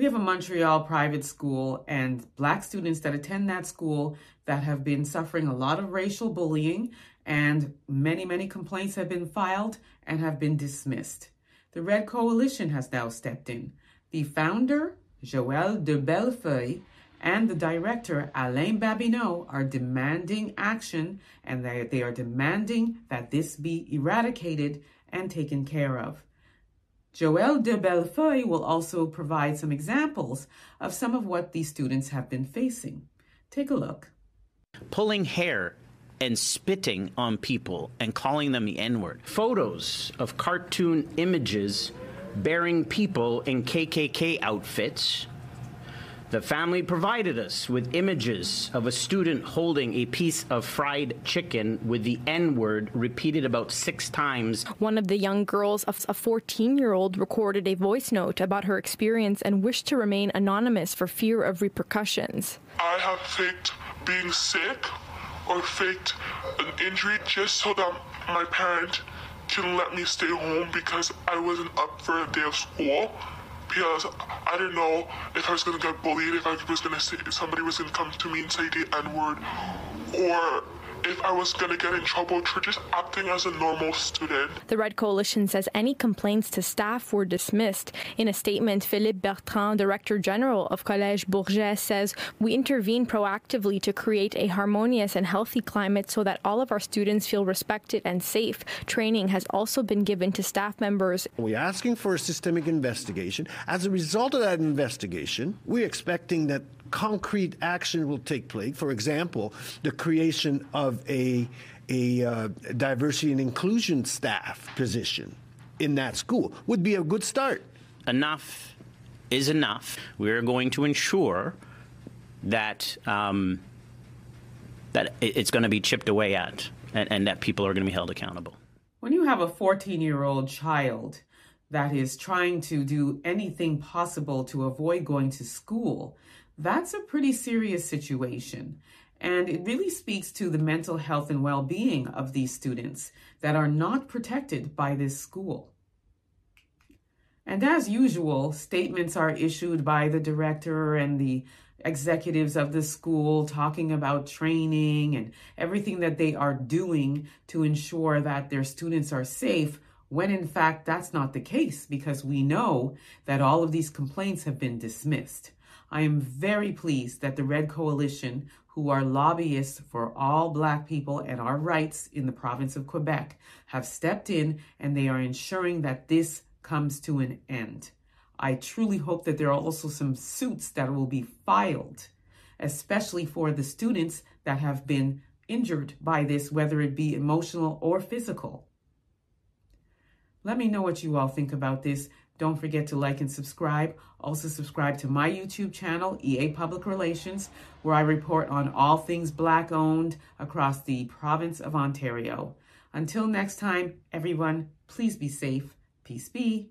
We have a Montreal private school and Black students that attend that school that have been suffering a lot of racial bullying, and many, many complaints have been filed and have been dismissed. The Red Coalition has now stepped in. The founder, Joël de Bellefeuille, and the director, Alain Babineau, are demanding action and they, they are demanding that this be eradicated and taken care of. Joël de Bellefeuille will also provide some examples of some of what these students have been facing. Take a look. Pulling hair and spitting on people and calling them the N word. Photos of cartoon images bearing people in KKK outfits the family provided us with images of a student holding a piece of fried chicken with the N word repeated about six times. One of the young girls, of a 14 year old, recorded a voice note about her experience and wished to remain anonymous for fear of repercussions. I have faked being sick or faked an injury just so that my parent can let me stay home because I wasn't up for a day of school because I didn't know if I was gonna get bullied, if I was gonna say somebody was gonna come to me and say the N word, or if I was going to get in trouble for just acting as a normal student. The Red Coalition says any complaints to staff were dismissed. In a statement, Philippe Bertrand, Director General of Collège Bourget, says we intervene proactively to create a harmonious and healthy climate so that all of our students feel respected and safe. Training has also been given to staff members. We're asking for a systemic investigation. As a result of that investigation, we're expecting that concrete action will take place. For example, the creation of a, a uh, diversity and inclusion staff position in that school would be a good start. Enough is enough. We're going to ensure that um, that it's going to be chipped away at, and, and that people are going to be held accountable. When you have a 14 year old child that is trying to do anything possible to avoid going to school, that's a pretty serious situation. And it really speaks to the mental health and well being of these students that are not protected by this school. And as usual, statements are issued by the director and the executives of the school talking about training and everything that they are doing to ensure that their students are safe, when in fact that's not the case because we know that all of these complaints have been dismissed. I am very pleased that the Red Coalition, who are lobbyists for all Black people and our rights in the province of Quebec, have stepped in and they are ensuring that this comes to an end. I truly hope that there are also some suits that will be filed, especially for the students that have been injured by this, whether it be emotional or physical. Let me know what you all think about this. Don't forget to like and subscribe. Also, subscribe to my YouTube channel, EA Public Relations, where I report on all things Black owned across the province of Ontario. Until next time, everyone, please be safe. Peace be.